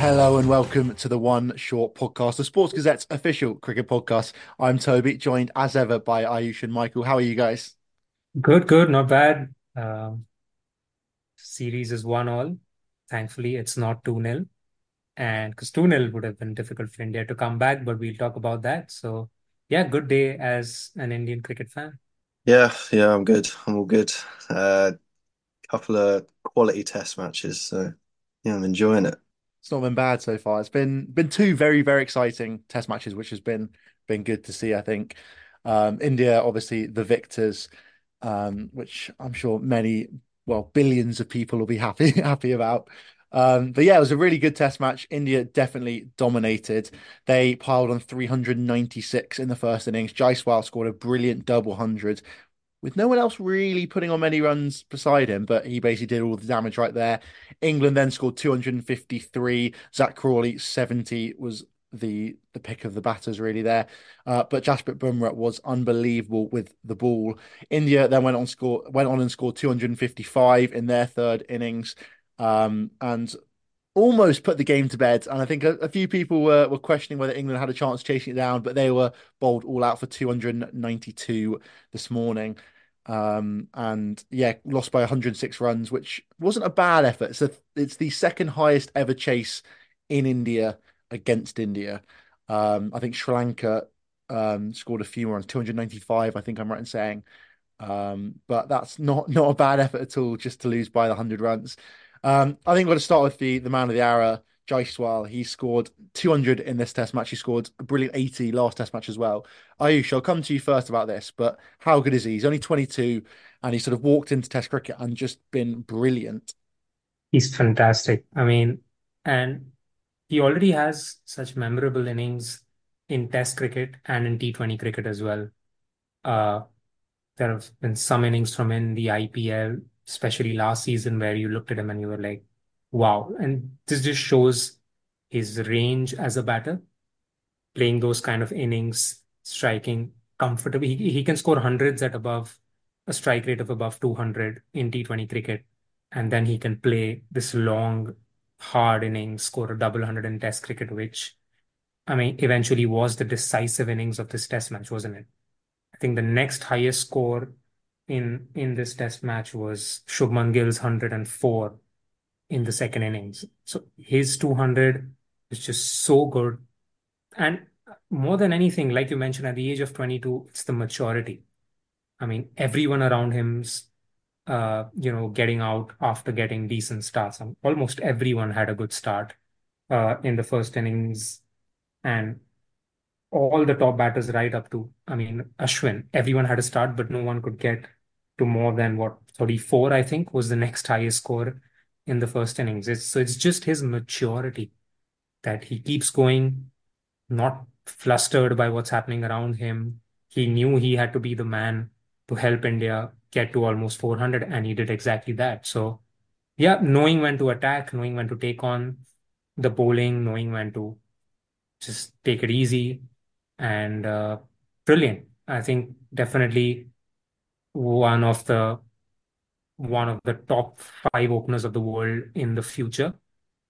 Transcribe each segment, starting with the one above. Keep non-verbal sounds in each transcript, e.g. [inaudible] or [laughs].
Hello and welcome to the One Short Podcast, the Sports Gazette's official cricket podcast. I'm Toby, joined as ever by Aayush and Michael. How are you guys? Good, good, not bad. Um, series is one all. Thankfully, it's not 2 0. And because 2 0 would have been difficult for India to come back, but we'll talk about that. So, yeah, good day as an Indian cricket fan. Yeah, yeah, I'm good. I'm all good. Uh, couple of quality test matches, so yeah, I'm enjoying it. It's not been bad so far. It's been been two very very exciting test matches, which has been been good to see. I think um, India, obviously the victors, um, which I'm sure many, well, billions of people will be happy [laughs] happy about. Um, but yeah, it was a really good test match. India definitely dominated. They piled on 396 in the first innings. Jaiswal scored a brilliant double hundred with no one else really putting on many runs beside him, but he basically did all the damage right there. England then scored 253. Zak Crawley 70 was the the pick of the batters really there. Uh, but Jasprit Bumrah was unbelievable with the ball. India then went on score went on and scored 255 in their third innings. Um, and almost put the game to bed. And I think a, a, few people were, were questioning whether England had a chance of chasing it down, but they were bowled all out for 292 this morning. Um, and yeah, lost by 106 runs, which wasn't a bad effort. So it's the second highest ever chase in India against India. Um, I think Sri Lanka um, scored a few more runs, 295, I think I'm right in saying. Um, but that's not not a bad effort at all, just to lose by the 100 runs. Um, I think we're going to start with the the man of the hour, Jaiswal. He scored 200 in this test match. He scored a brilliant 80 last test match as well. Aayush, I'll come to you first about this, but how good is he? He's only 22 and he sort of walked into test cricket and just been brilliant. He's fantastic. I mean, and he already has such memorable innings in test cricket and in T20 cricket as well. Uh, there have been some innings from in the IPL especially last season where you looked at him and you were like, wow. And this just shows his range as a batter, playing those kind of innings, striking comfortably. He, he can score hundreds at above a strike rate of above 200 in T20 cricket. And then he can play this long, hard innings, score a double hundred in Test cricket, which, I mean, eventually was the decisive innings of this Test match, wasn't it? I think the next highest score in in this test match was Shubman Gill's 104 in the second innings. So his 200 is just so good. And more than anything, like you mentioned, at the age of 22, it's the maturity. I mean, everyone around him's, uh, you know, getting out after getting decent starts. Almost everyone had a good start uh, in the first innings. And all the top batters right up to, I mean, Ashwin, everyone had a start, but no one could get to more than what 34, I think, was the next highest score in the first innings. It's, so it's just his maturity that he keeps going, not flustered by what's happening around him. He knew he had to be the man to help India get to almost 400, and he did exactly that. So, yeah, knowing when to attack, knowing when to take on the bowling, knowing when to just take it easy, and uh, brilliant. I think definitely one of the one of the top five openers of the world in the future.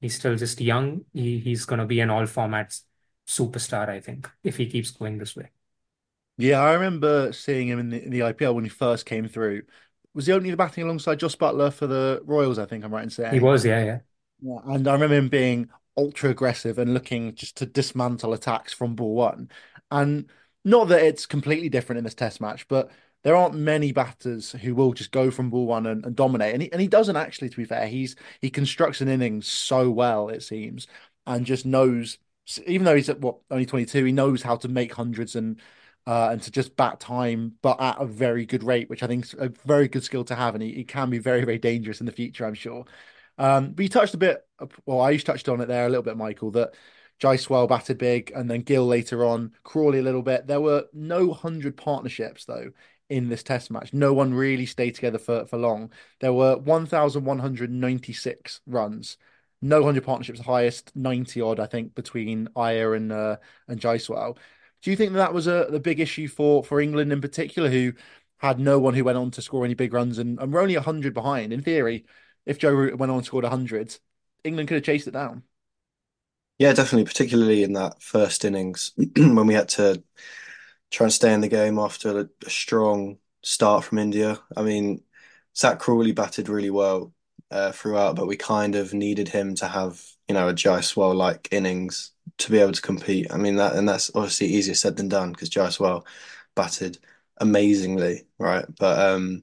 He's still just young. He, he's going to be an all formats superstar, I think, if he keeps going this way. Yeah, I remember seeing him in the, in the IPL when he first came through. Was he only batting alongside Jos Buttler for the Royals? I think I'm right in saying he was. Yeah, yeah. Yeah, and I remember him being ultra aggressive and looking just to dismantle attacks from ball one. And not that it's completely different in this Test match, but there aren't many batters who will just go from ball one and, and, dominate. And he, and he doesn't actually, to be fair. He's he constructs an innings so well, it seems, and just knows, even though he's at what only 22, he knows how to make hundreds and uh, and to just bat time, but at a very good rate, which I think is a very good skill to have, and he, he can be very, very dangerous in the future, I'm sure. Um, but you touched a bit, well, I just touched on it there a little bit, Michael, that Jaiswal batted big, and then Gill later on, Crawley a little bit. There were no hundred partnerships though in this Test match. No one really stayed together for for long. There were one thousand one hundred ninety six runs. No hundred partnerships, highest ninety odd, I think, between Iyer and uh, and Jaiswal. Do you think that, was a the big issue for for England in particular, who had no one who went on to score any big runs and, and were only hundred behind? In theory, if Joe Root went on and scored hundred, England could have chased it down. Yeah, definitely, particularly in that first innings [clears throat] when we had to try and stay in the game after a, strong start from India. I mean, Zak Crawley batted really well uh, throughout, but we kind of needed him to have, you know, a Jaiswal like innings to be able to compete. I mean that, and that's obviously easier said than done because Jaiswal batted amazingly, right? But um,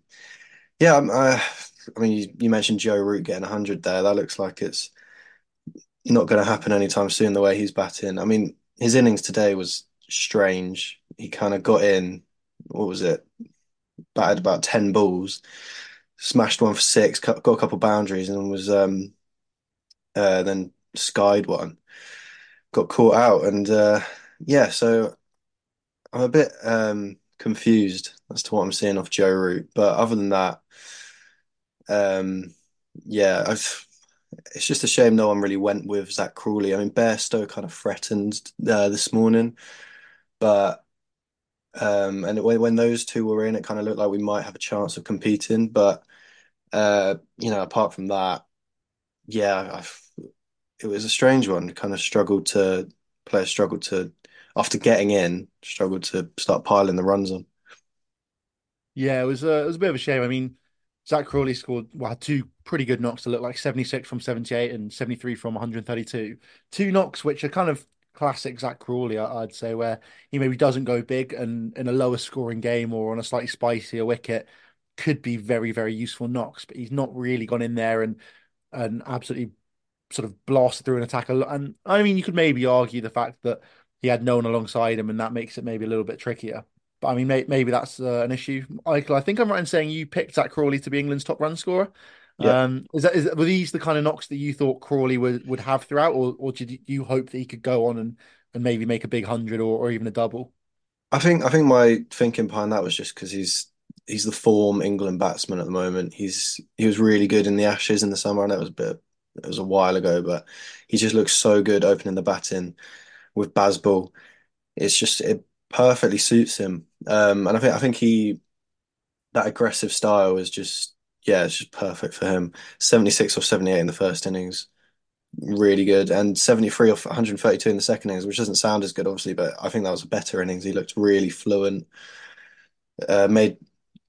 yeah, I, I mean, you, you mentioned Joe Root getting hundred there. That looks like it's not going to happen anytime soon. The way he's batting, I mean, his innings today was strange. He kind of got in. What was it? Batted about ten balls, smashed one for six, got a couple of boundaries, and was um, uh, then skied one. Got caught out, and uh, yeah, so I'm a bit um, confused as to what I'm seeing off Joe Root. But other than that, um, yeah, I've it's just a shame no one really went with Zak Crawley. I mean, Bairstow kind of threatened uh, this morning, but um, and when, when those two were in, it kind of looked like we might have a chance of competing. But uh, you know, apart from that, yeah, I've, it was a strange one. Kind of struggled to players struggled to after getting in, struggled to start piling the runs on. Yeah, it was a, it was a bit of a shame. I mean, Zak Crawley scored well two pretty good knocks to look like 76 from 78 and 73 from 132. Two knocks which are kind of classic Zak Crawley, I'd say, where he maybe doesn't go big and in a lower scoring game or on a slightly spicier wicket could be very, very useful knocks, but he's not really gone in there and and absolutely sort of blasted through an attack. And I mean, you could maybe argue the fact that he had no one alongside him, and that makes it maybe a little bit trickier. But I mean, may, maybe that's uh, an issue. Michael, I think I'm right in saying you picked Zak Crawley to be England's top run scorer. Yeah. Um, is that is were these the kind of knocks that you thought Crawley would, would have throughout, or or did you hope that he could go on and, and maybe make a big hundred or, or even a double? I think I think my thinking behind that was just because he's he's the form England batsman at the moment. He's he was really good in the Ashes in the summer. I know it was a bit it was a while ago, but he just looks so good opening the batting with Bazball. It's just it perfectly suits him. Um, and I think I think he that aggressive style is just yeah, it's just perfect for him. 76 or 78 in the first innings. Really good. And 73 or 132 in the second innings, which doesn't sound as good, obviously, but I think that was a better innings. He looked really fluent, uh, made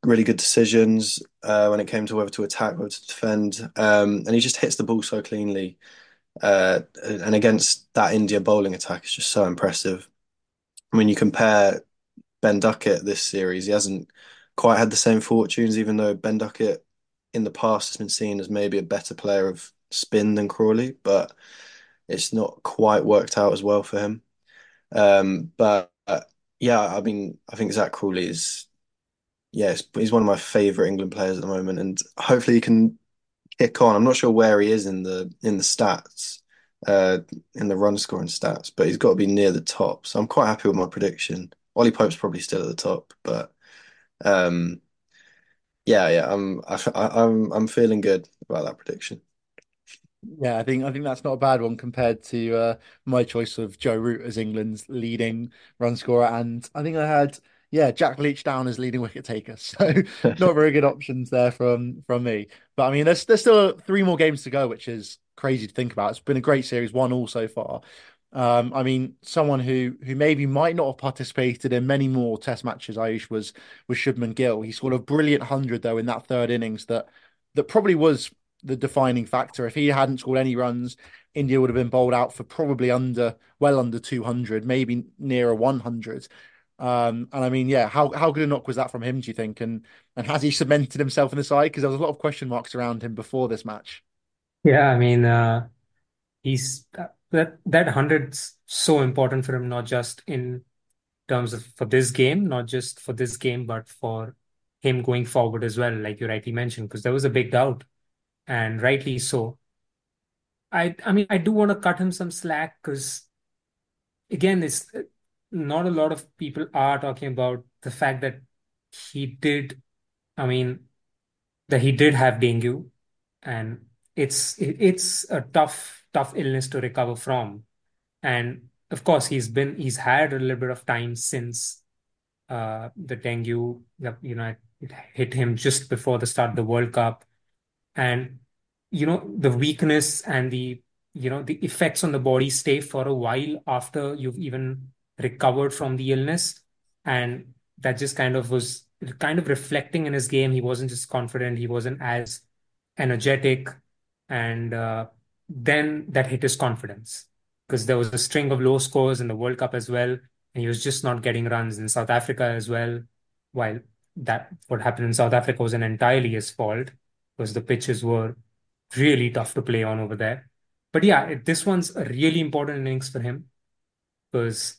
really good decisions uh, when it came to whether to attack, whether to defend. Um, and he just hits the ball so cleanly. Uh, and against that India bowling attack, it's just so impressive. I mean, you compare Ben Duckett this series, he hasn't quite had the same fortunes, even though Ben Duckett in the past has been seen as maybe a better player of spin than Crawley, but it's not quite worked out as well for him. Um, but uh, yeah, I mean, I think Zak Crawley is, yeah, he's one of my favourite England players at the moment, and hopefully he can kick on. I'm not sure where he is in the in the stats, uh, in the run scoring stats, but he's got to be near the top. So I'm quite happy with my prediction. Ollie Pope's probably still at the top, but um, yeah, yeah, I'm I, I'm I'm feeling good about that prediction. Yeah, I think I think that's not a bad one compared to uh, my choice of Joe Root as England's leading run scorer, and I think I had yeah Jack Leach down as leading wicket taker. [laughs] So not very good options there from from me. But I mean, there's there's still three more games to go, which is crazy to think about. It's been a great series, one all so far. Um, I mean, someone who who maybe might not have participated in many more Test matches, Aayush was was Shubman Gill. He scored a brilliant hundred though in that third innings that that probably was the defining factor. If he hadn't scored any runs, India would have been bowled out for probably under well under two hundred, maybe nearer one hundred. Um, and I mean, yeah, how how good a knock was that from him? Do you think? And and has he cemented himself in the side? Because there was a lot of question marks around him before this match. Yeah, I mean, uh, he's that that hundred's so important for him, not just in terms of for this game, not just for this game, but for him going forward as well, like you rightly mentioned, because there was a big doubt, and rightly so. I I mean I do want to cut him some slack because again, it's not a lot of people are talking about the fact that he did, I mean, that he did have dengue, and it's it's a tough tough illness to recover from, and of course he's been he's had a little bit of time since uh, the dengue, you know, it hit him just before the start of the World Cup, and you know the weakness and the you know the effects on the body stay for a while after you've even recovered from the illness, and that just kind of was kind of reflecting in his game. He wasn't just confident; he wasn't as energetic, and uh, then that hit his confidence because there was a string of low scores in the World Cup as well, and he was just not getting runs in South Africa as well. While that what happened in South Africa wasn't entirely his fault because the pitches were really tough to play on over there. But yeah, this one's a really important innings for him because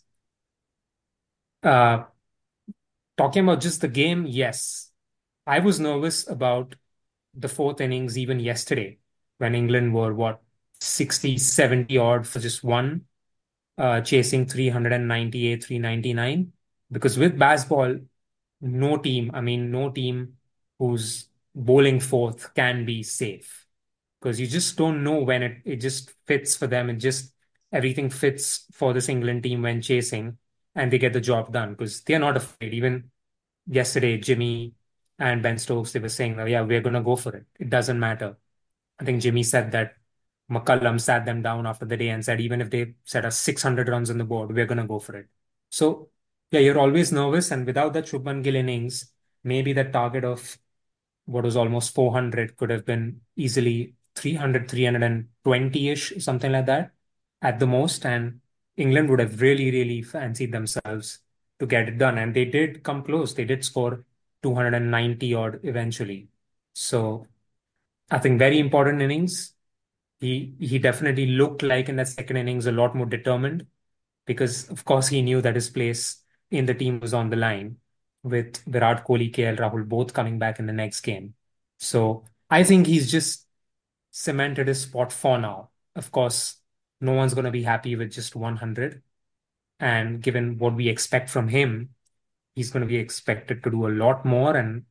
uh, talking about just the game, yes, I was nervous about the fourth innings even yesterday when England were what 60, 70 odd for just one, uh, chasing 398, 399. Because with Bazball, no team, I mean, no team who's bowling fourth can be safe because you just don't know when it, it just fits for them. and just everything fits for this England team when chasing and they get the job done because they're not afraid. Even yesterday, Jimmy and Ben Stokes, they were saying, oh, yeah, we're going to go for it. It doesn't matter. I think Jimmy said that McCullum sat them down after the day and said, even if they set us 600 runs on the board, we're going to go for it. So, yeah, you're always nervous. And without that Shubman Gill innings, maybe that target of what was almost 400 could have been easily 300, 320 ish, something like that at the most. And England would have really, really fancied themselves to get it done. And they did come close. They did score 290 odd eventually. So I think very important innings he he definitely looked like in the second innings a lot more determined because of course he knew that his place in the team was on the line with Virat Kohli, KL Rahul both coming back in the next game. So I think he's just cemented his spot for now. Of course, no one's going to be happy with just 100. And given what we expect from him, he's going to be expected to do a lot more. And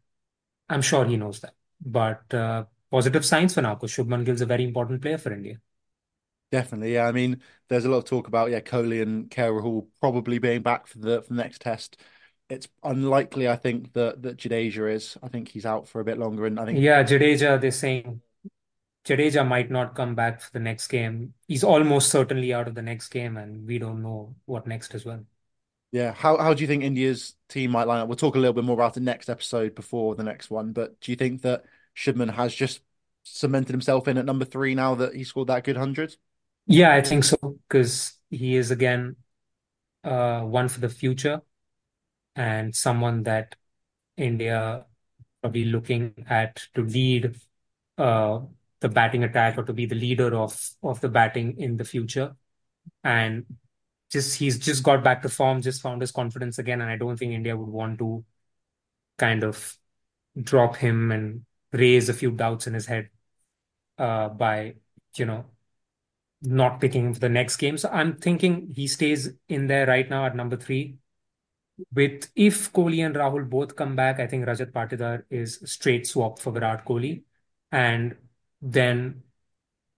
I'm sure he knows that. But uh, positive signs for because Shubman Gill's a very important player for India. Definitely, yeah. I mean, there's a lot of talk about yeah, Kohli and KL Rahul probably being back for the for the next test. It's unlikely, I think, that that Jadeja is. I think he's out for a bit longer, and I think yeah, Jadeja. They're saying Jadeja might not come back for the next game. He's almost certainly out of the next game, and we don't know what next as well. Yeah, how how do you think India's team might line up? We'll talk a little bit more about the next episode before the next one, but do you think that Shubman has just cemented himself in at number three now that he scored that good hundred? Yeah, I think so because he is again uh, one for the future and someone that India probably looking at to lead uh, the batting attack or to be the leader of of the batting in the future. And just he's just got back to form, just found his confidence again, and I don't think India would want to kind of drop him and raise a few doubts in his head uh, by, you know, not picking for the next game. So I'm thinking he stays in there right now at number three. With if Kohli and Rahul both come back, I think Rajat Patidar is straight swap for Virat Kohli. And then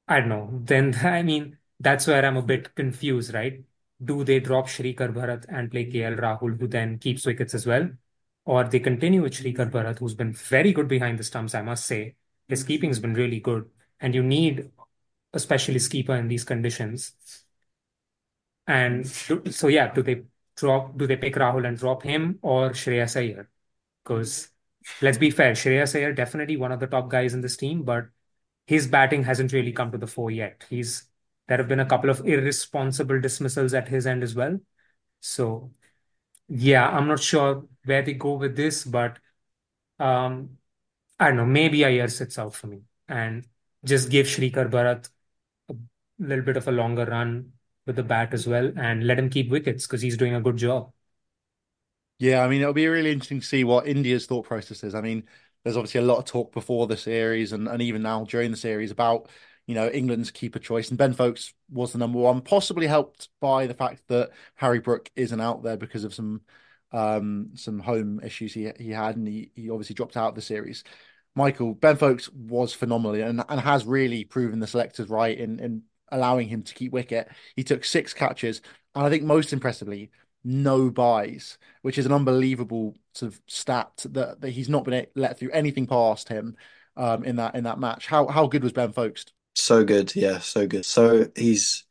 I don't know. Then [laughs] I mean that's where I'm a bit confused, right? Do they drop Shrikar Bharat and play KL Rahul, who then keeps wickets as well? Or they continue with Shrikar Bharat, who's been very good behind the stumps, I must say. His keeping has been really good, and you need a specialist keeper in these conditions. And so, yeah, do they drop? Do they pick Rahul and drop him or Shreyas Iyer? Because let's be fair, Shreyas Iyer definitely one of the top guys in this team, but his batting hasn't really come to the fore yet. He's there have been a couple of irresponsible dismissals at his end as well. So yeah, I'm not sure where they go with this, but um, I don't know. Maybe Iyer sits out for me and just give Shrikar Bharat a little bit of a longer run with the bat as well and let him keep wickets because he's doing a good job. Yeah, I mean, it'll be really interesting to see what India's thought process is. I mean, there's obviously a lot of talk before the series and, and even now during the series about, you know, England's keeper choice. And Ben Foakes was the number one, possibly helped by the fact that Harry Brook isn't out there because of some um some home issues he he had and he, he obviously dropped out of the series. Michael, Ben Foakes was phenomenal and, and has really proven the selectors right in, in allowing him to keep wicket. He took six catches, and I think most impressively, no byes, which is an unbelievable sort of stat that, that he's not been let through anything past him um, in that in that match. How how good was Ben Foakes? So good, yeah, so good. So he's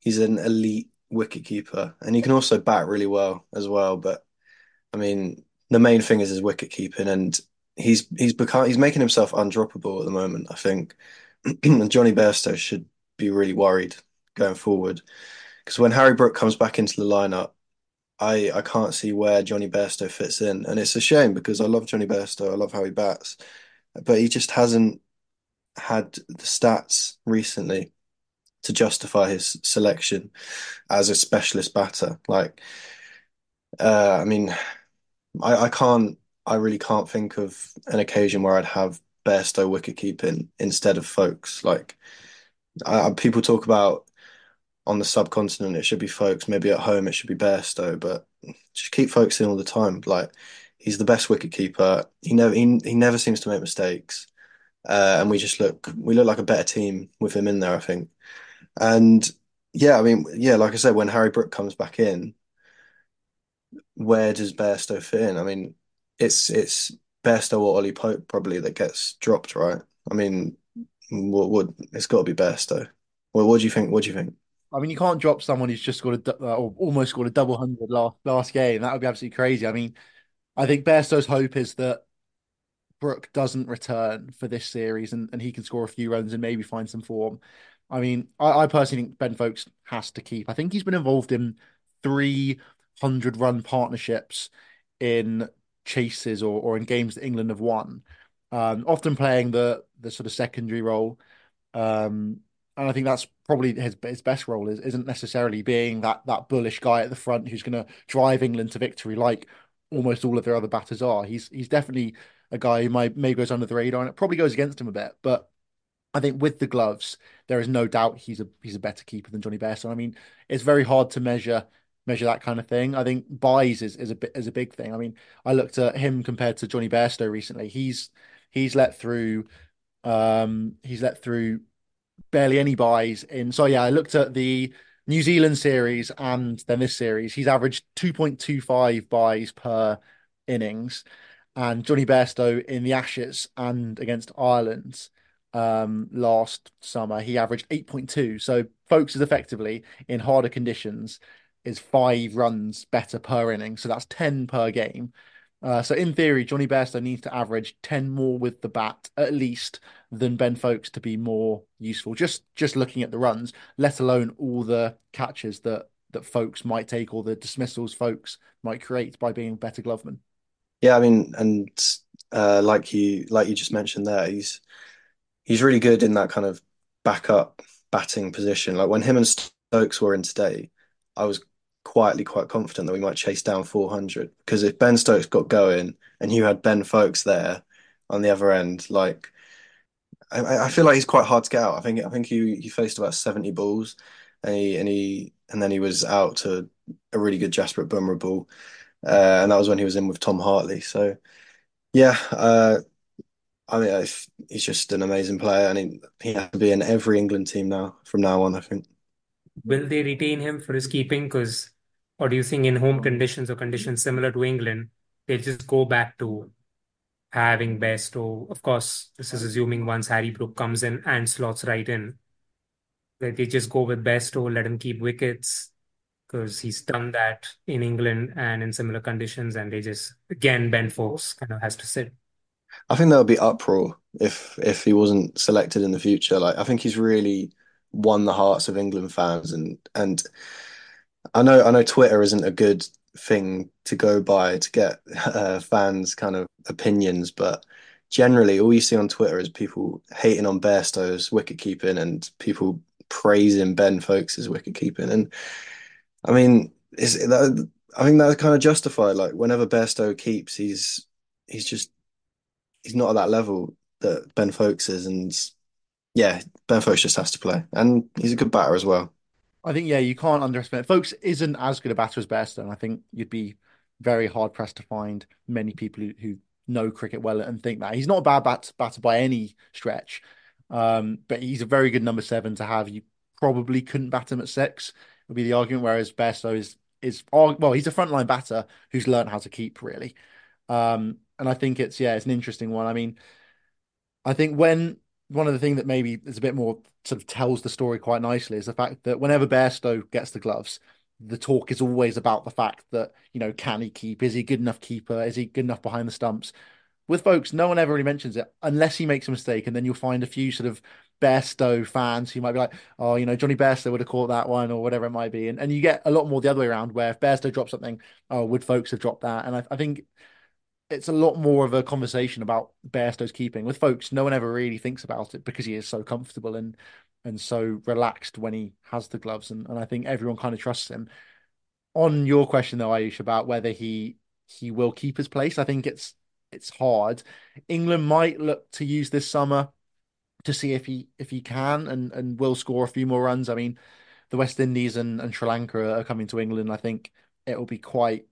he's an elite wicket keeper, and he can also bat really well as well. But I mean, the main thing is his wicket keeping, and he's he's become he's making himself undroppable at the moment. I think, [clears throat] and Jonny Bairstow should be really worried going forward because when Harry Brook comes back into the lineup, I I can't see where Jonny Bairstow fits in, and it's a shame because I love Jonny Bairstow. I love how he bats, but he just hasn't had the stats recently to justify his selection as a specialist batter. Like, uh, I mean, I I can't. I really can't think of an occasion where I'd have Bairstow wicket keeping instead of Foakes. Like, I, people talk about on the subcontinent, it should be Foakes. Maybe at home, it should be Bairstow. But just keep Foakes in all the time. Like he's the best wicket keeper. He never he, he never seems to make mistakes. Uh, and we just look we look like a better team with him in there, I think. And yeah, I mean, yeah, like I said, when Harry Brook comes back in, where does Bairstow fit in? I mean, it's it's Bairstow or Ollie Pope probably that gets dropped, right? I mean, what would it's got to be Bairstow. Well, what do you think? What do you think? I mean, you can't drop someone who's just scored a uh, or almost scored a double hundred last last game. That would be absolutely crazy. I mean, I think Bairstow's hope is that Brook doesn't return for this series and, and he can score a few runs and maybe find some form. I mean, I, I personally think Ben Foakes has to keep. I think he's been involved in three hundred run partnerships in chases or, or in games that England have won. Um, often playing the the sort of secondary role. Um, and I think that's probably his his best role is isn't necessarily being that that bullish guy at the front who's going to drive England to victory like almost all of their other batters are. He's he's definitely a guy who might maybe goes under the radar and it probably goes against him a bit, but I think with the gloves, there is no doubt he's a he's a better keeper than Jonny Bairstow. I mean, it's very hard to measure measure that kind of thing. I think byes is, is a bit is a big thing. I mean, I looked at him compared to Jonny Bairstow recently. He's he's let through um he's let through barely any byes in. So yeah, I looked at the New Zealand series and then this series. He's averaged 2.25 byes per innings. And Jonny Bairstow in the Ashes and against Ireland um, last summer, he averaged 8.2. So Foakes is effectively in harder conditions is five runs better per inning. So that's 10 per game. Uh, so in theory, Jonny Bairstow needs to average 10 more with the bat at least than Ben Foakes to be more useful. Just just looking at the runs, let alone all the catches that that Foakes might take or the dismissals Folks might create by being a better gloveman. Yeah, I mean, and uh, like you like you just mentioned there, he's he's really good in that kind of backup batting position. Like when him and Stokes were in today, I was quietly quite confident that we might chase down 400 because if Ben Stokes got going and you had Ben Foakes there on the other end, like I, I feel like he's quite hard to get out. I think I think he he faced about 70 balls and he and he and then he was out to a really good Jasprit Bumrah ball. Uh, and that was when he was in with Tom Hartley. So yeah, uh, I mean, he's just an amazing player, and he, he has to be in every England team now from now on. I think. Will they retain him for his keeping? Because or do you think in home um, conditions or conditions similar to England, they'll just go back to having best? Or, Of course, this is assuming once Harry Brook comes in and slots right in, that they just go with best or let him keep wickets because he's done that in England and in similar conditions, and they just again Ben Foakes kind of has to sit. I think there would be uproar if if he wasn't selected in the future. Like I think he's really won the hearts of England fans, and and I know I know Twitter isn't a good thing to go by to get [laughs] uh, fans kind of opinions, but generally all you see on Twitter is people hating on Bairstow's wicket keeping and people praising Ben Foakes' wicket keeping. And I mean, is I think that's kind of justified. Like whenever Bairstow keeps, he's he's just he's not at that level that Ben Foakes is, and yeah, Ben Foakes just has to play, and he's a good batter as well. I think yeah, you can't underestimate. Foakes isn't as good a batter as Bairstow, and I think you'd be very hard pressed to find many people who, who know cricket well and think that he's not a bad bat, batter by any stretch. Um, but he's a very good number seven to have. You probably couldn't bat him at six, would be the argument. Whereas Bairstow is is well, he's a frontline batter who's learned how to keep really. Um, and I think it's yeah, it's an interesting one. I mean, I think when one of the things that maybe is a bit more sort of tells the story quite nicely is the fact that whenever Bairstow gets the gloves, the talk is always about the fact that, you know, can he keep? Is he good enough keeper? Is he good enough behind the stumps? With Foakes, no one ever really mentions it unless he makes a mistake, and then you'll find a few sort of Bairstow fans who might be like, oh, you know, Jonny Bairstow would have caught that one or whatever it might be. And and you get a lot more the other way around where if Bairstow drops something, oh, would Foakes have dropped that? And I, I think it's a lot more of a conversation about Bairstow's keeping. With Foakes. no one ever really thinks about it because he is so comfortable and and so relaxed when he has the gloves. And, and I think everyone kind of trusts him. On your question though, Aayush, about whether he he will keep his place, I think it's it's hard. England might look to use this summer to see if he if he can and and will score a few more runs. I mean, the West Indies and, and Sri Lanka are coming to England. I think it will be quite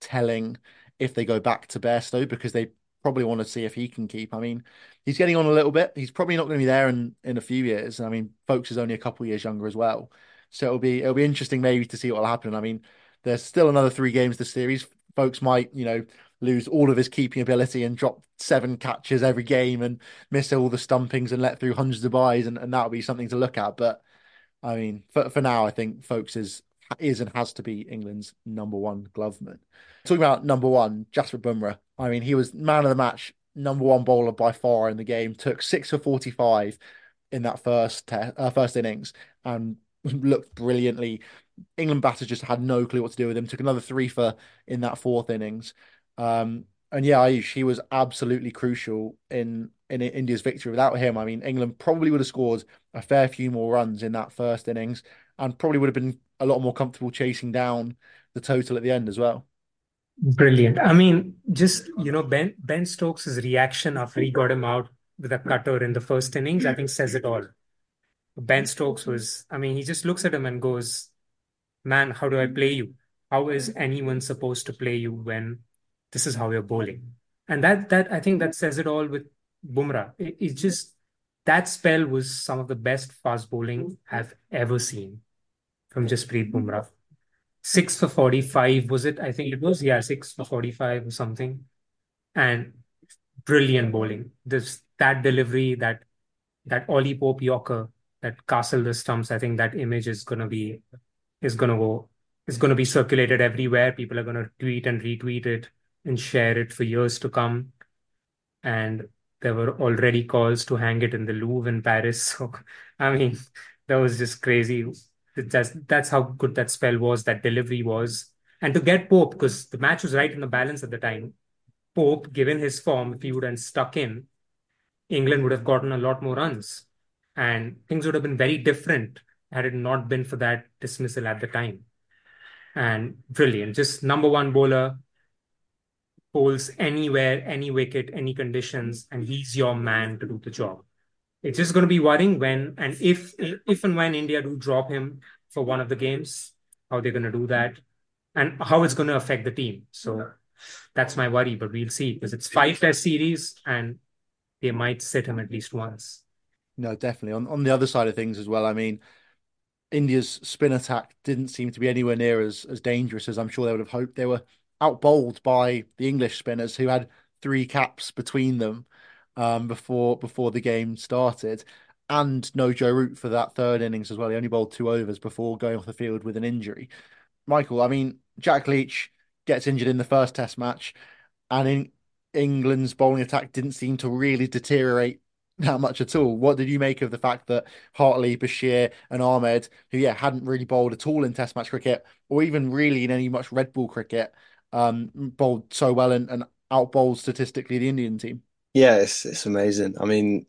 telling if they go back to Bairstow because they probably want to see if he can keep. I mean, he's getting on a little bit. He's probably not going to be there in in a few years. I mean, Foakes is only a couple years younger as well, so it'll be it'll be interesting maybe to see what will happen. I mean, there's still another three games this series. Foakes might you know lose all of his keeping ability and drop seven catches every game and miss all the stumpings and let through hundreds of byes and, and that'll be something to look at. But I mean, for for now, I think Foakes is is and has to be England's number one gloveman. Talking about number one, Jasprit Bumrah. I mean, he was man of the match, number one bowler by far in the game. Took six for forty-five in that first te- uh, first innings and [laughs] looked brilliantly. England batters just had no clue what to do with him. Took another three for in that fourth innings. Um, and yeah, Aayush, he was absolutely crucial in in India's victory. Without him, I mean, England probably would have scored a fair few more runs in that first innings, and probably would have been a lot more comfortable chasing down the total at the end as well. Brilliant. I mean, just you know, Ben Ben Stokes' reaction after he got him out with a cutter in the first innings, I think says it all. Ben Stokes was, I mean, he just looks at him and goes, Man, how do I play you? How is anyone supposed to play you when this is how you're bowling? And that that I think that says it all with Bumrah. It, it's just that spell was some of the best fast bowling I've ever seen from Jasprit hmm. Bumrah six for 45, was it? I think it was, yeah, six for 45 or something. And brilliant bowling. This that delivery, that that Ollie Pope Yorker, that castle the stumps, I think that image is gonna be is gonna go is gonna be circulated everywhere. People are gonna tweet and retweet it and share it for years to come. And there were already calls to hang it in the Louvre in Paris. [laughs] So I mean, that was just crazy that's that's how good that spell was, that delivery was. And to get Pope, because the match was right in the balance at the time, Pope, given his form, if he would have stuck in, England would have gotten a lot more runs. And things would have been very different had it not been for that dismissal at the time. And brilliant. Just number one bowler, bowls anywhere, any wicket, any conditions, and he's your man to do the job. It's just going to be worrying when and if if and when India do drop him for one of the games, how they're going to do that, and how it's going to affect the team. So that's my worry, but we'll see because it's five test series and they might sit him at least once. No, definitely. On on the other side of things as well, I mean, India's spin attack didn't seem to be anywhere near as as dangerous as I'm sure they would have hoped. They were outbowled by the English spinners who had three caps between them um, before before the game started, and no Joe Root for that third innings as well. He only bowled two overs before going off the field with an injury. Michael, I mean, Jack Leach gets injured in the first Test match, and in England's bowling attack didn't seem to really deteriorate [laughs] that much at all. What did you make of the fact that Hartley, Bashir, and Ahmed, who yeah hadn't really bowled at all in Test match cricket or even really in any much red ball cricket, um, bowled so well and, and out bowled statistically the Indian team? Yeah, it's it's amazing. I mean,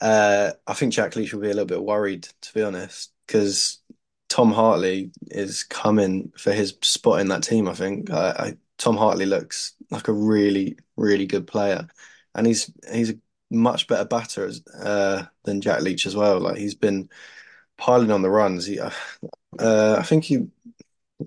uh, I think Jack Leach will be a little bit worried, to be honest, because Tom Hartley is coming for his spot in that team. I think I, I, Tom Hartley looks like a really, really good player, and he's he's a much better batter as, uh, than Jack Leach as well. Like he's been piling on the runs. He, uh, I think he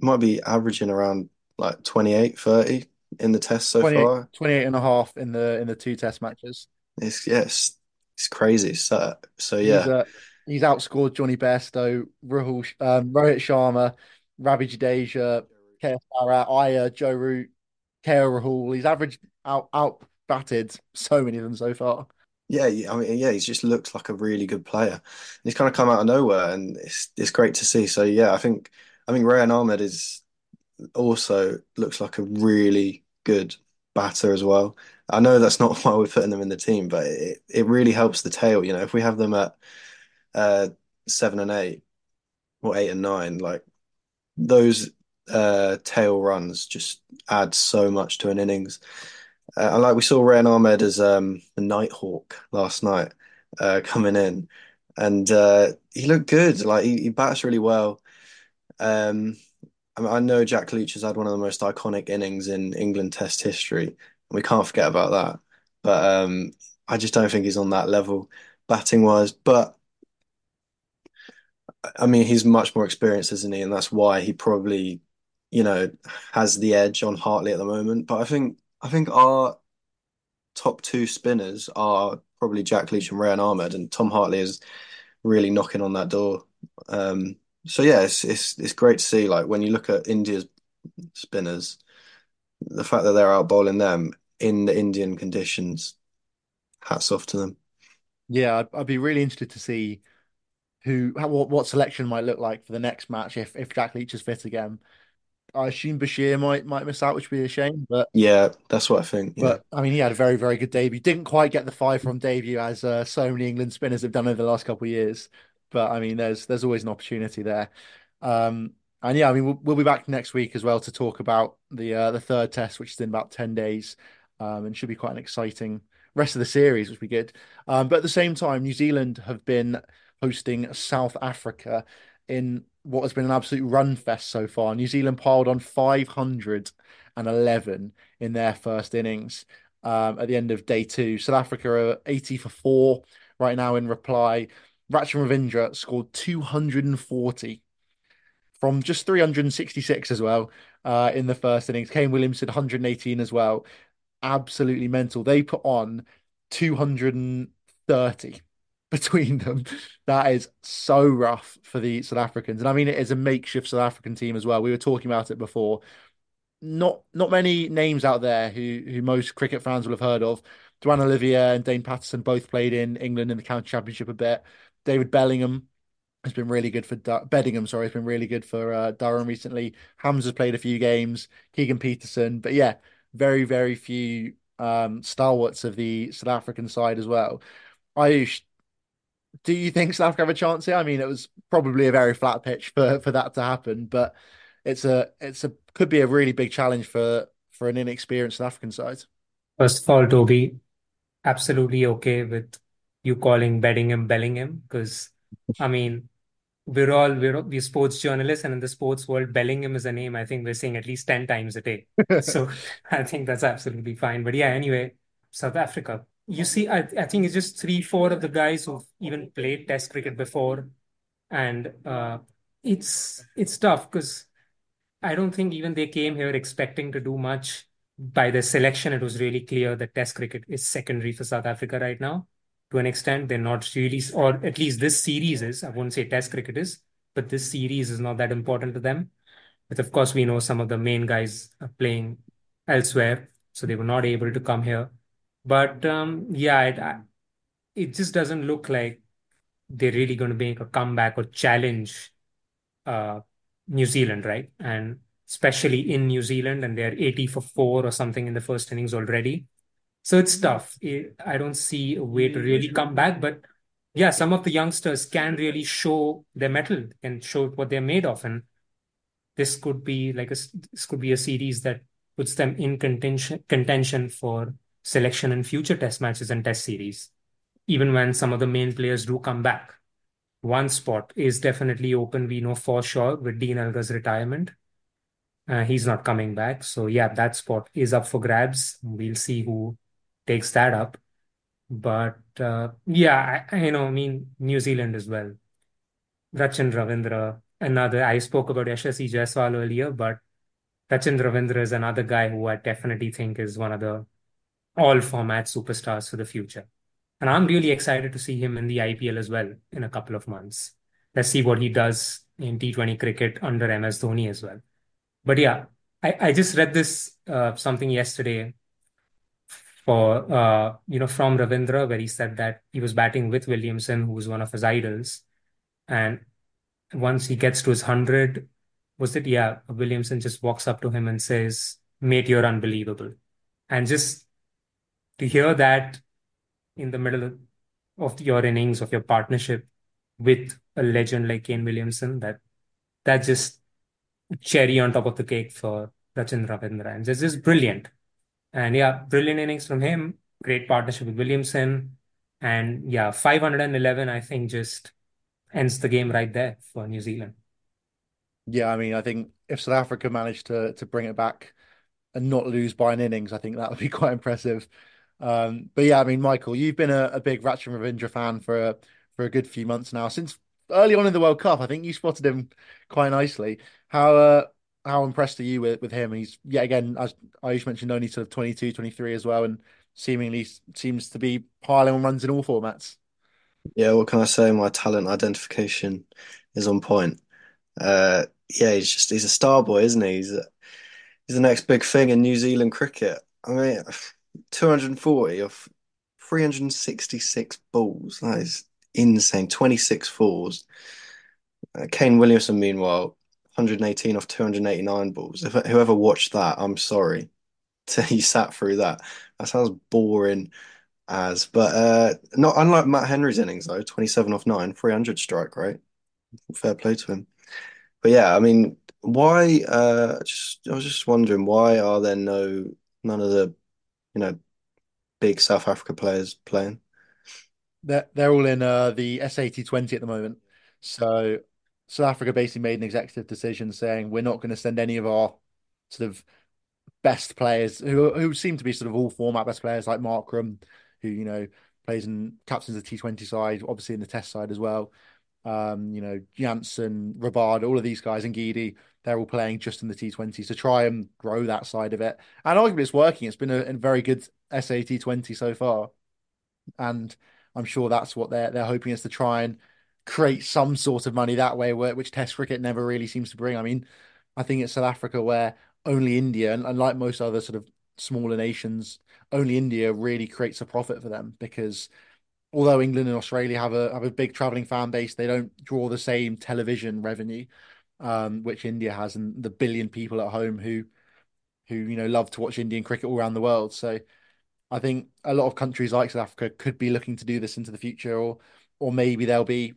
might be averaging around like 28, 30 in the test so 28, far. 28 and a half in the in the two test matches. It's yes, it's crazy. So so He's yeah, uh, he's outscored Jonny Bairstow, Rahul, um, Rohit Sharma, Ravi Jadeja, KS Bharat, Iyer, Joe Root, KL Rahul. He's averaged out out batted so many of them so far. yeah. I mean, yeah, he just looks like a really good player. He's kind of come out of nowhere, and it's it's great to see. So yeah, I think I think Rehan Ahmed is also looks like a really good batter as well. I know that's not [laughs] why we're putting them in the team, but it, it really helps the tail. You know, if we have them at uh, seven and eight or eight and nine, like those uh, tail runs just add so much to an innings. Uh, and like we saw Rehan Ahmed as um, the Nighthawk last night uh, coming in, and uh, he looked good. Like he, he bats really well. Um, I mean, I know Jack Leach has had one of the most iconic innings in England Test history, and we can't forget about that. But um, I just don't think he's on that level batting wise. But I mean, he's much more experienced, isn't he? And that's why he probably, you know, has the edge on Hartley at the moment. But I think I think our top two spinners are probably Jack Leach and Rehan Ahmed, and Tom Hartley is really knocking on that door. Um, so yeah, it's it's it's great to see. Like when you look at India's spinners, the fact that they're out bowling them in the Indian conditions, hats off to them. Yeah, I'd, I'd be really interested to see who how, what what selection might look like for the next match if if Jack Leach is fit again. I assume Bashir might might miss out, which would be a shame. But Yeah, that's what I think. Yeah. but I mean, he had a very very good debut. Didn't quite get the five from debut as uh, so many England spinners have done over the last couple of years. But I mean, there's there's always an opportunity there. Um, and yeah, I mean, we'll, we'll be back next week as well to talk about the uh, the third test, which is in about ten days, um, and should be quite an exciting rest of the series, which will be good. Um, but at the same time, New Zealand have been hosting South Africa in what has been an absolute run fest so far. New Zealand piled on 511 in their first innings um, at the end of day two. South Africa are 80 for four right now in reply. Rachin Ravindra scored 240 from just 366 as well uh, in the first innings. Kane Williamson 118 as well. Absolutely mental. They put on 230 [laughs] between them. That is so rough for the South Africans. And I mean, it is a makeshift South African team as well. We were talking about it before. Not not many names out there who who most cricket fans will have heard of. Duane Olivier and Dane Paterson both played in England in the county championship a bit. David Bellingham has been really good for Dur- Bedingham, sorry, has been really good for uh, Durham recently. Hams has played a few games, Keegan Petersen, but yeah, very, very few um, stalwarts of the South African side as well. Aayush, do you think South Africa have a chance here? I mean, it was probably a very flat pitch for for that to happen, but it's a it's a could be a really big challenge for for an inexperienced South African side. First of all, Toby, absolutely okay with you calling Bedingham Bellingham because I mean we're all we're we're sports journalists and in the sports world Bellingham is a name I think we're saying at least 10 times a day. [laughs] So I think that's absolutely fine. But yeah, anyway, South Africa. You see, I I think it's just three, four of the guys who've even played Test cricket before, and uh, it's it's tough because I don't think even they came here expecting to do much. By the selection, it was really clear that Test cricket is secondary for South Africa right now. To an extent, they're not really, or at least this series is. I won't say Test cricket is, but this series is not that important to them. But of course, we know some of the main guys are playing elsewhere, so they were not able to come here. But um, yeah, it, it just doesn't look like they're really going to make a comeback or challenge uh, New Zealand, right? And especially in New Zealand, and they're 80 for four or something in the first innings already. So it's tough. I don't see a way to really come back, but yeah, some of the youngsters can really show their mettle and show what they're made of, and this could be like a this could be a series that puts them in contention contention for selection in future test matches and test series, even when some of the main players do come back. one spot is definitely open. We know for sure with Dean Elgar's retirement. Uh, he's not coming back. So yeah, that spot is up for grabs. We'll see who takes that up. But uh, yeah, I, you know, I mean, New Zealand as well. Rachin Ravindra, another. I spoke about Yashasvi Jaiswal earlier, but Rachin Ravindra is another guy who I definitely think is one of the all format superstars for the future. And I'm really excited to see him in the IPL as well in a couple of months. Let's see what he does in T20 cricket under MS Dhoni as well. But yeah, I, I just read this uh, something yesterday for uh, you know from Ravindra where he said that he was batting with Williamson, who was one of his idols, and once he gets to his hundred, was it? Yeah, Williamson just walks up to him and says, "Mate, you're unbelievable," and just to hear that in the middle of your innings of your partnership with a legend like Kane Williamson, that that just cherry on top of the cake for Rachin Ravindra, and just just brilliant. And yeah, brilliant innings from him. Great partnership with Williamson, and yeah, 511. I think just ends the game right there for New Zealand. Yeah, I mean, I think if South Africa managed to to bring it back and not lose by an innings, I think that would be [laughs] quite impressive. Um, but yeah, I mean, Michael, you've been a, a big Rachin Ravindra fan for a, for a good few months now. Since early on in the World Cup, I think you spotted him quite nicely. How uh, how impressed are you with, with him? He's yet again, as Aayush mentioned, only sort of 22, 23 as well, and seemingly seems to be piling on runs in all formats. Yeah, what can I say? My talent identification is on point. Uh, yeah, he's just he's a star boy, isn't he? He's he's the next big thing in New Zealand cricket. I mean, [sighs] 240 of 366 balls. That is insane. 26 fours. Uh, Kane Williamson, meanwhile, 118 off 289 balls. If whoever watched that, I'm sorry. [laughs] He sat through that. That sounds boring as, but uh, not unlike Matt Henry's innings though. 27 off nine, 300 strike rate. Fair play to him. But yeah, I mean, why? Uh, just I was just wondering why are there no none of the you know, big South Africa players playing? They're they're all in uh, the SA20 at the moment. So South Africa basically made an executive decision saying we're not going to send any of our sort of best players who who seem to be sort of all format best players like Markram, who you know plays in captains the T20 side, obviously in the Test side as well. Um, you know, Jansen, Rabada, all of these guys, and Ngidi, they're all playing just in the T20 to try and grow that side of it. And arguably it's working. It's been a, a very good SAT20 so far. And I'm sure that's what they're they're hoping is to try and create some sort of money that way, which Test cricket never really seems to bring. I mean, I think it's South Africa where only India, and, like most other sort of smaller nations, only India really creates a profit for them because although England and Australia have a have a big traveling fan base, they don't draw the same television revenue um, which India has, and the billion people at home who who you know love to watch Indian cricket all around the world. So I think a lot of countries like South Africa could be looking to do this into the future, or or maybe there'll be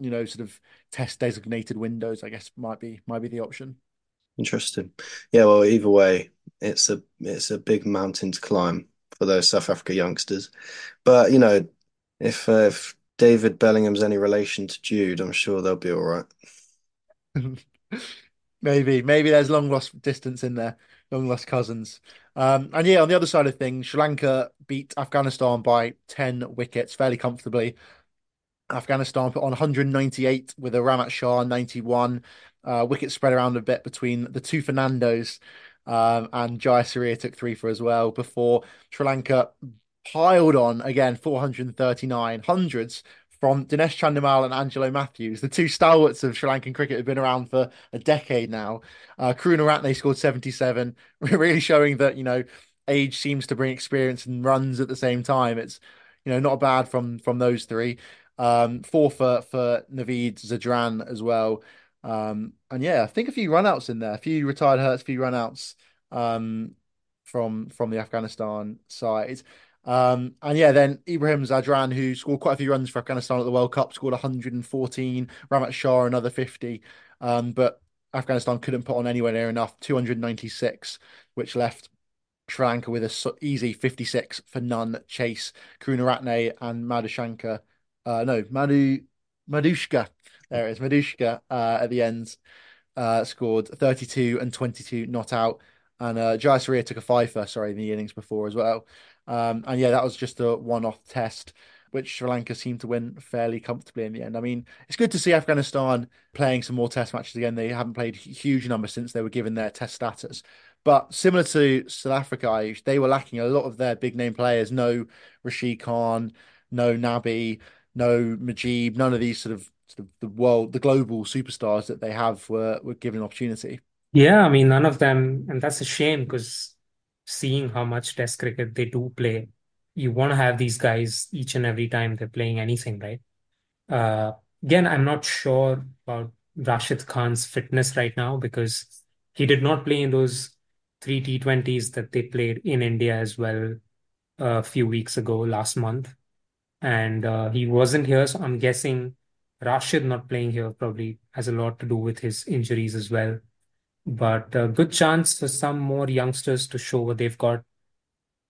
you know sort of test designated windows. I guess might be might be the option. Interesting. Yeah. Well, either way, it's a it's a big mountain to climb for those South Africa youngsters. But you know, if uh, if David Bedingham's any relation to Jude, I'm sure they'll be all right. [laughs] maybe, maybe there's long lost distance in there, long lost cousins. Um, and yeah, on the other side of things, Sri Lanka beat Afghanistan by 10 wickets fairly comfortably. Afghanistan put on 198 with a Rahmat Shah 91. Uh, wickets spread around a bit between the two Fernandos. Um, and Jayasuriya took three for as well before Sri Lanka piled on again 439 hundreds from Dinesh Chandimal and Angelo Mathews, the two stalwarts of Sri Lankan cricket have been around for a decade now. Uh, Karunaratne scored 77, [laughs] really showing that, you know, age seems to bring experience and runs at the same time. It's, you know, not bad from from those three. Um, four for, for Naveed Zadran as well. Um, and yeah, I think a few runouts in there, a few retired hurts, a few runouts um, from from the Afghanistan side. Um, and yeah, then Ibrahim Zadran, who scored quite a few runs for Afghanistan at the World Cup, scored 114. Rahmat Shah another 50. Um, but Afghanistan couldn't put on anywhere near enough, 296, which left Sri Lanka with a easy 56 for none chase. Karunaratne and Madushanka. Uh, no, Madhu Madushka. There it is. Madushka uh, at the end uh, scored 32 and 22 not out. And uh, Jayasuriya took a fifer, sorry, in the innings before as well. Um, and yeah, that was just a one off test, which Sri Lanka seemed to win fairly comfortably in the end. I mean, it's good to see Afghanistan playing some more test matches again. They haven't played huge numbers since they were given their test status. But similar to South Africa, they were lacking a lot of their big name players. No Rashid Khan, no Nabi, no Mujeeb, none of these sort of, sort of the world, the global superstars that they have were were given opportunity. Yeah, I mean, none of them, and that's a shame because seeing how much Test cricket they do play, you want to have these guys each and every time they're playing anything, right? Uh, again, I'm not sure about Rashid Khan's fitness right now because he did not play in those three T20s that they played in India as well a few weeks ago, last month. And uh, he wasn't here, so I'm guessing Rashid not playing here probably has a lot to do with his injuries as well. But a good chance for some more youngsters to show what they've got.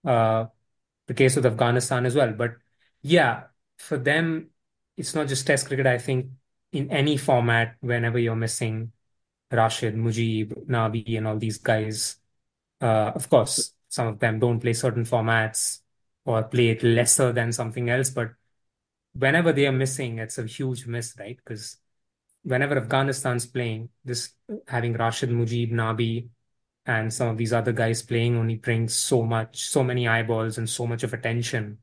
Uh, the case with Afghanistan as well. But yeah, for them, it's not just Test cricket. I think in any format, whenever you're missing Rashid, Mujeeb, Nabi, and all these guys, uh, of course, some of them don't play certain formats or play it lesser than something else. But whenever they are missing, it's a huge miss, right? Because whenever Afghanistan's playing, this having Rashid Mujeeb, Nabi, and some of these other guys playing only brings so much, so many eyeballs and so much of attention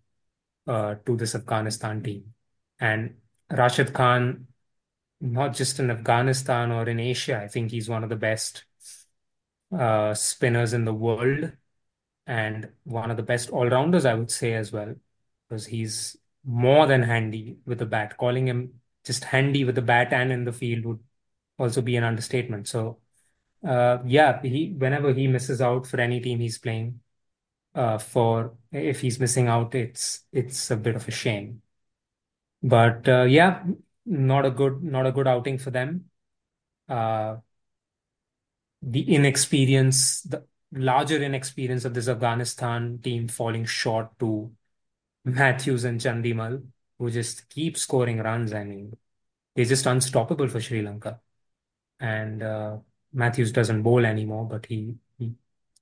uh, to this Afghanistan team. And Rashid Khan, not just in Afghanistan or in Asia, I think he's one of the best uh, spinners in the world and one of the best all rounders, I would say, as well, because he's more than handy with the bat. Calling him just handy with the bat and in the field would also be an understatement. So, uh, yeah, he whenever he misses out for any team he's playing, uh, for if he's missing out, it's it's a bit of a shame. But uh, yeah, not a good not a good outing for them. Uh, the inexperience, the larger inexperience of this Afghanistan team falling short to Mathews and Chandimal, who just keep scoring runs. I mean, they're just unstoppable for Sri Lanka. And uh, Mathews doesn't bowl anymore, but he, he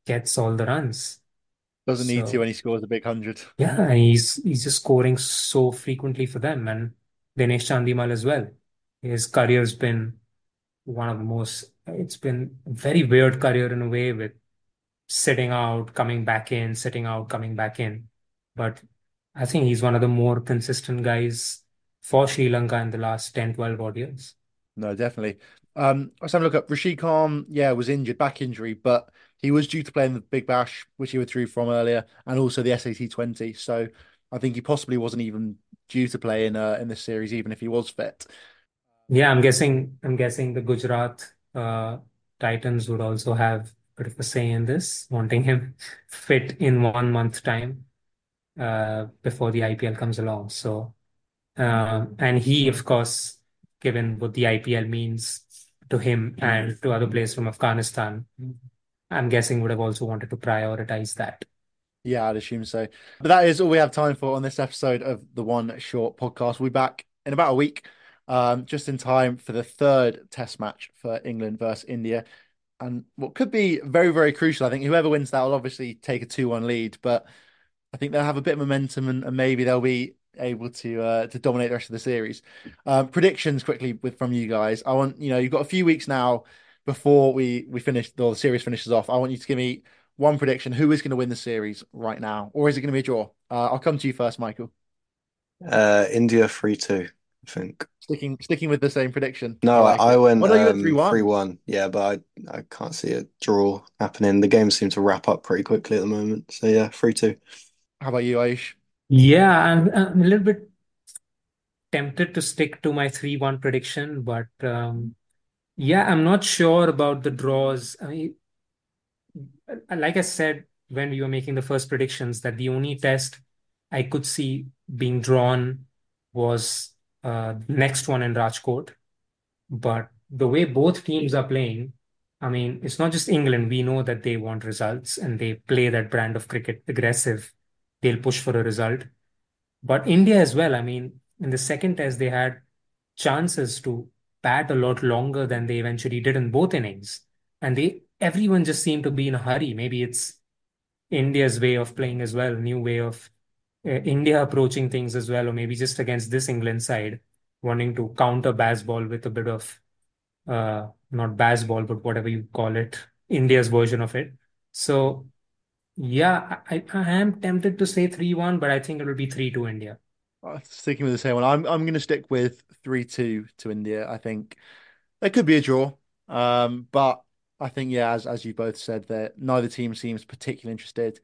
gets all the runs. Doesn't need to when he scores a big hundred. yeah, and he's he's just scoring so frequently for them, and Dinesh Chandimal as well. His career's been one of the most. It's been a very weird career in a way with sitting out, coming back in, sitting out, coming back in. But I think he's one of the more consistent guys for Sri Lanka in the last 10, 12 odd years. No, definitely. Um, I was having a look up. Rashid Khan, yeah, was injured, back injury, but he was due to play in the Big Bash, which he withdrew from earlier, and also the SAT 20. So I think he possibly wasn't even due to play in uh, in this series, even if he was fit. Yeah, I'm guessing I'm guessing the Gujarat uh, Titans would also have bit of a say in this, wanting him fit in one month time uh, before the IPL comes along. So, um, and he, of course, given what the IPL means to him and to other players from Afghanistan, I'm guessing would have also wanted to prioritize that. Yeah, I'd assume so. But that is all we have time for on this episode of the One Short podcast. We'll be back in about a week, um, just in time for the third test match for England versus India. And what could be very, very crucial. I think whoever wins that will obviously take a 2 1 lead, but I think they'll have a bit of momentum and, and maybe they'll be able to uh, to dominate the rest of the series. Um, predictions quickly with from you guys. I want you know you've got a few weeks now before we we finish or the series finishes off. I want you to give me one prediction. Who is going to win the series right now, or is it going to be a draw? Uh, I'll come to you first, Michael. Uh, India 3-2, I think. Sticking sticking with the same prediction. No, I, I went Well, no, um, 3-1. 3-1. Yeah, but I, I can't see a draw happening. The game seems to wrap up pretty quickly at the moment. So yeah, 3-2. How about you, Aish? Yeah, I'm, I'm a little bit tempted to stick to my 3-1 prediction, but um, yeah, I'm not sure about the draws. I mean, like I said when we were making the first predictions, that the only test I could see being drawn was uh, next one in Rajkot. But the way both teams are playing, I mean, it's not just England. We know that they want results and they play that brand of cricket aggressive. They'll push for a result. But India as well. I mean, in the second test, they had chances to bat a lot longer than they eventually did in both innings. And they everyone just seemed to be in a hurry. Maybe it's India's way of playing as well, new way of uh, India approaching things as well, or maybe just against this England side, wanting to counter Bazball with a bit of uh, not Bazball, but whatever you call it, India's version of it. So yeah, I, I am tempted to say 3-1, but I think it will be 3-2 India. Sticking with the same one, I'm I'm going to stick with 3-2 to India. I think it could be a draw, um, but I think yeah, as as you both said, that neither team seems particularly interested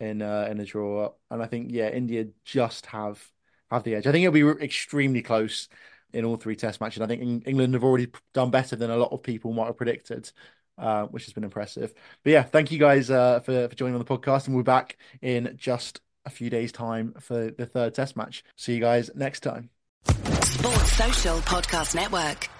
in uh, in a draw, and I think yeah, India just have have the edge. I think it'll be extremely close in all three Test matches. I think England have already done better than a lot of people might have predicted. Uh, which has been impressive. But yeah, thank you guys uh, for, for joining on the podcast. And we're back in just a few days' time for the third test match. See you guys next time. Sports Social Podcast Network.